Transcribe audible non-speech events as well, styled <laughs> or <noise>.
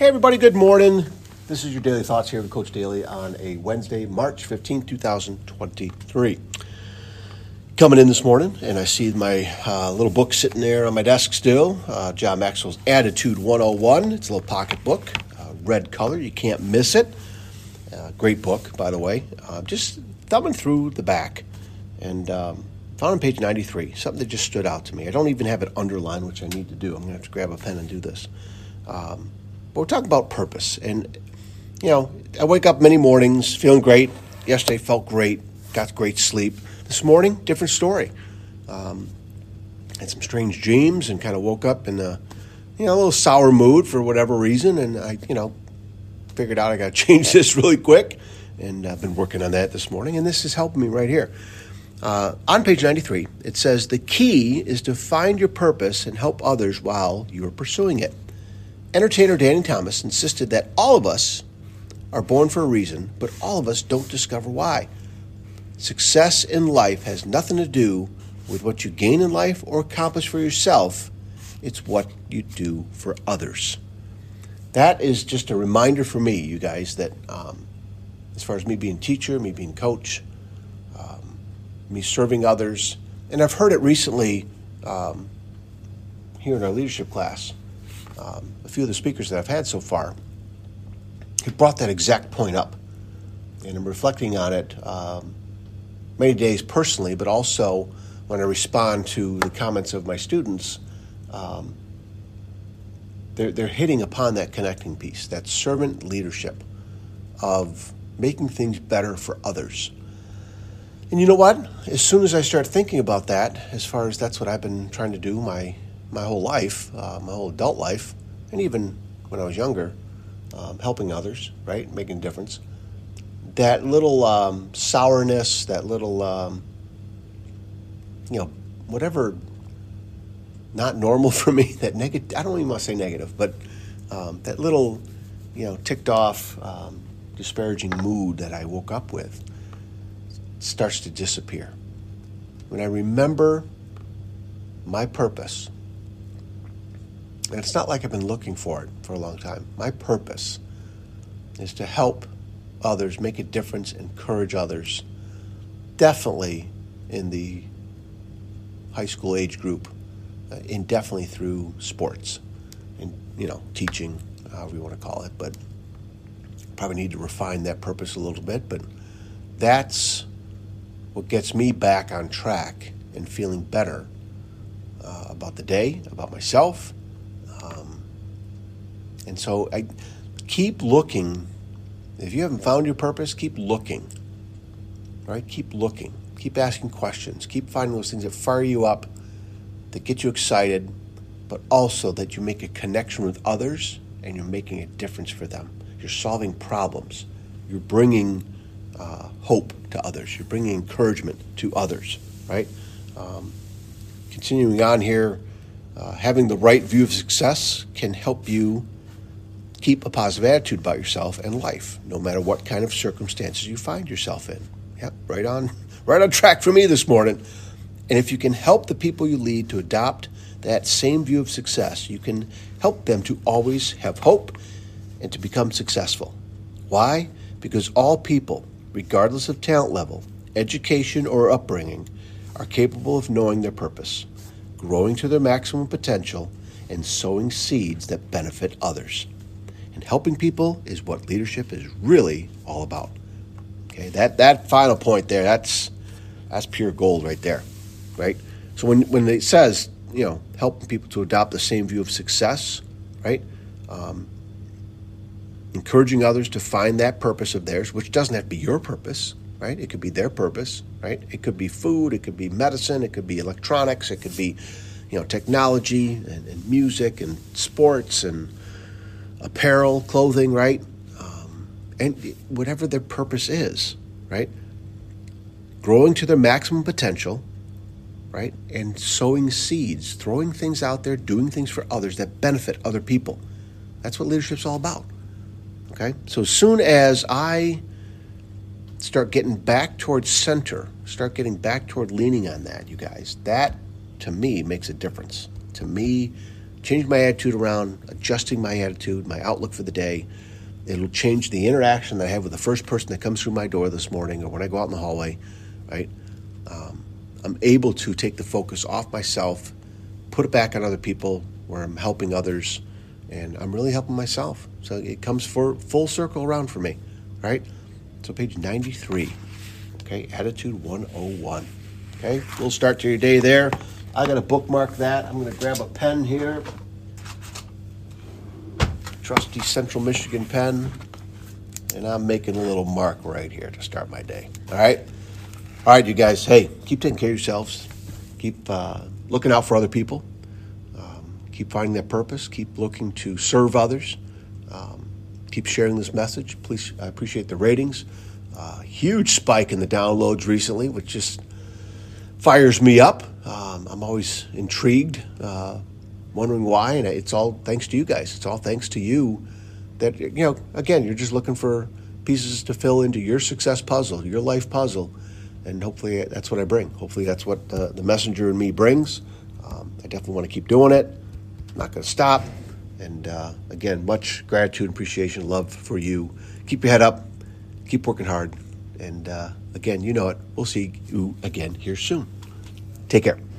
Hey, everybody, good morning. This is your daily thoughts here with Coach Daly on a Wednesday, March 15, 2023. Coming in this morning, and I see my uh, little book sitting there on my desk still uh, John Maxwell's Attitude 101. It's a little pocket book, uh, red color. You can't miss it. Uh, great book, by the way. Uh, just thumbing through the back and um, found on page 93 something that just stood out to me. I don't even have it underlined, which I need to do. I'm going to have to grab a pen and do this. Um, but we're talking about purpose. And, you know, I wake up many mornings feeling great. Yesterday felt great, got great sleep. This morning, different story. Um, had some strange dreams and kind of woke up in a, you know, a little sour mood for whatever reason. And I, you know, figured out I got to <laughs> change this really quick. And I've been working on that this morning. And this is helping me right here. Uh, on page 93, it says the key is to find your purpose and help others while you are pursuing it. Entertainer Danny Thomas insisted that all of us are born for a reason, but all of us don't discover why. Success in life has nothing to do with what you gain in life or accomplish for yourself, it's what you do for others. That is just a reminder for me, you guys, that um, as far as me being teacher, me being coach, um, me serving others, and I've heard it recently um, here in our leadership class um, a few of the speakers that I've had so far have brought that exact point up. And I'm reflecting on it um, many days personally, but also when I respond to the comments of my students, um, they're, they're hitting upon that connecting piece, that servant leadership of making things better for others. And you know what? As soon as I start thinking about that, as far as that's what I've been trying to do my my whole life, uh, my whole adult life, and even when I was younger, um, helping others, right, making a difference. That little um, sourness, that little, um, you know, whatever, not normal <laughs> for me. That negative. I don't even want to say negative, but um, that little, you know, ticked off, um, disparaging mood that I woke up with starts to disappear. When I remember my purpose and it's not like I've been looking for it for a long time. My purpose is to help others, make a difference, encourage others. Definitely in the high school age group, uh, and definitely through sports and, you know, teaching, however you want to call it. But probably need to refine that purpose a little bit. But that's what gets me back on track and feeling better uh, about the day, about myself, and so I keep looking. If you haven't found your purpose, keep looking. Right? Keep looking. Keep asking questions. Keep finding those things that fire you up, that get you excited, but also that you make a connection with others and you're making a difference for them. You're solving problems. You're bringing uh, hope to others. You're bringing encouragement to others, right? Um, continuing on here, uh, having the right view of success can help you Keep a positive attitude about yourself and life, no matter what kind of circumstances you find yourself in. Yep, right on, <laughs> right on track for me this morning. And if you can help the people you lead to adopt that same view of success, you can help them to always have hope and to become successful. Why? Because all people, regardless of talent level, education, or upbringing, are capable of knowing their purpose, growing to their maximum potential, and sowing seeds that benefit others. And helping people is what leadership is really all about. Okay, that, that final point there, that's that's pure gold right there. Right? So when when it says, you know, helping people to adopt the same view of success, right? Um, encouraging others to find that purpose of theirs, which doesn't have to be your purpose, right? It could be their purpose, right? It could be food, it could be medicine, it could be electronics, it could be, you know, technology and, and music and sports and apparel, clothing, right? Um, and whatever their purpose is, right? Growing to their maximum potential, right? And sowing seeds, throwing things out there, doing things for others that benefit other people. That's what leadership's all about. Okay? So as soon as I start getting back towards center, start getting back toward leaning on that, you guys, that to me makes a difference. To me, change my attitude around, adjusting my attitude, my outlook for the day. It'll change the interaction that I have with the first person that comes through my door this morning or when I go out in the hallway, right? Um, I'm able to take the focus off myself, put it back on other people where I'm helping others, and I'm really helping myself. So it comes for full circle around for me, right? So page 93, okay, attitude 101. Okay, we'll start to your day there. I got to bookmark that. I'm to grab a pen here. Trusty Central Michigan pen. And I'm making a little mark right here to start my day. All right? All right, you guys. Hey, keep taking care of yourselves. Keep uh, looking out for other people. Um, keep finding that purpose. Keep looking to serve others. Um, keep sharing this message. Please, I appreciate the ratings. Uh, huge spike in the downloads recently, which just fires me up. Um, I'm always intrigued, uh, wondering why, and it's all thanks to you guys. It's all thanks to you that you know. Again, you're just looking for pieces to fill into your success puzzle, your life puzzle, and hopefully that's what I bring. Hopefully that's what the, the messenger in me brings. Um, I definitely want to keep doing it. I'm not going to stop. And uh, again, much gratitude, appreciation, love for you. Keep your head up. Keep working hard. And uh, again, you know it. We'll see you again here soon. Take care.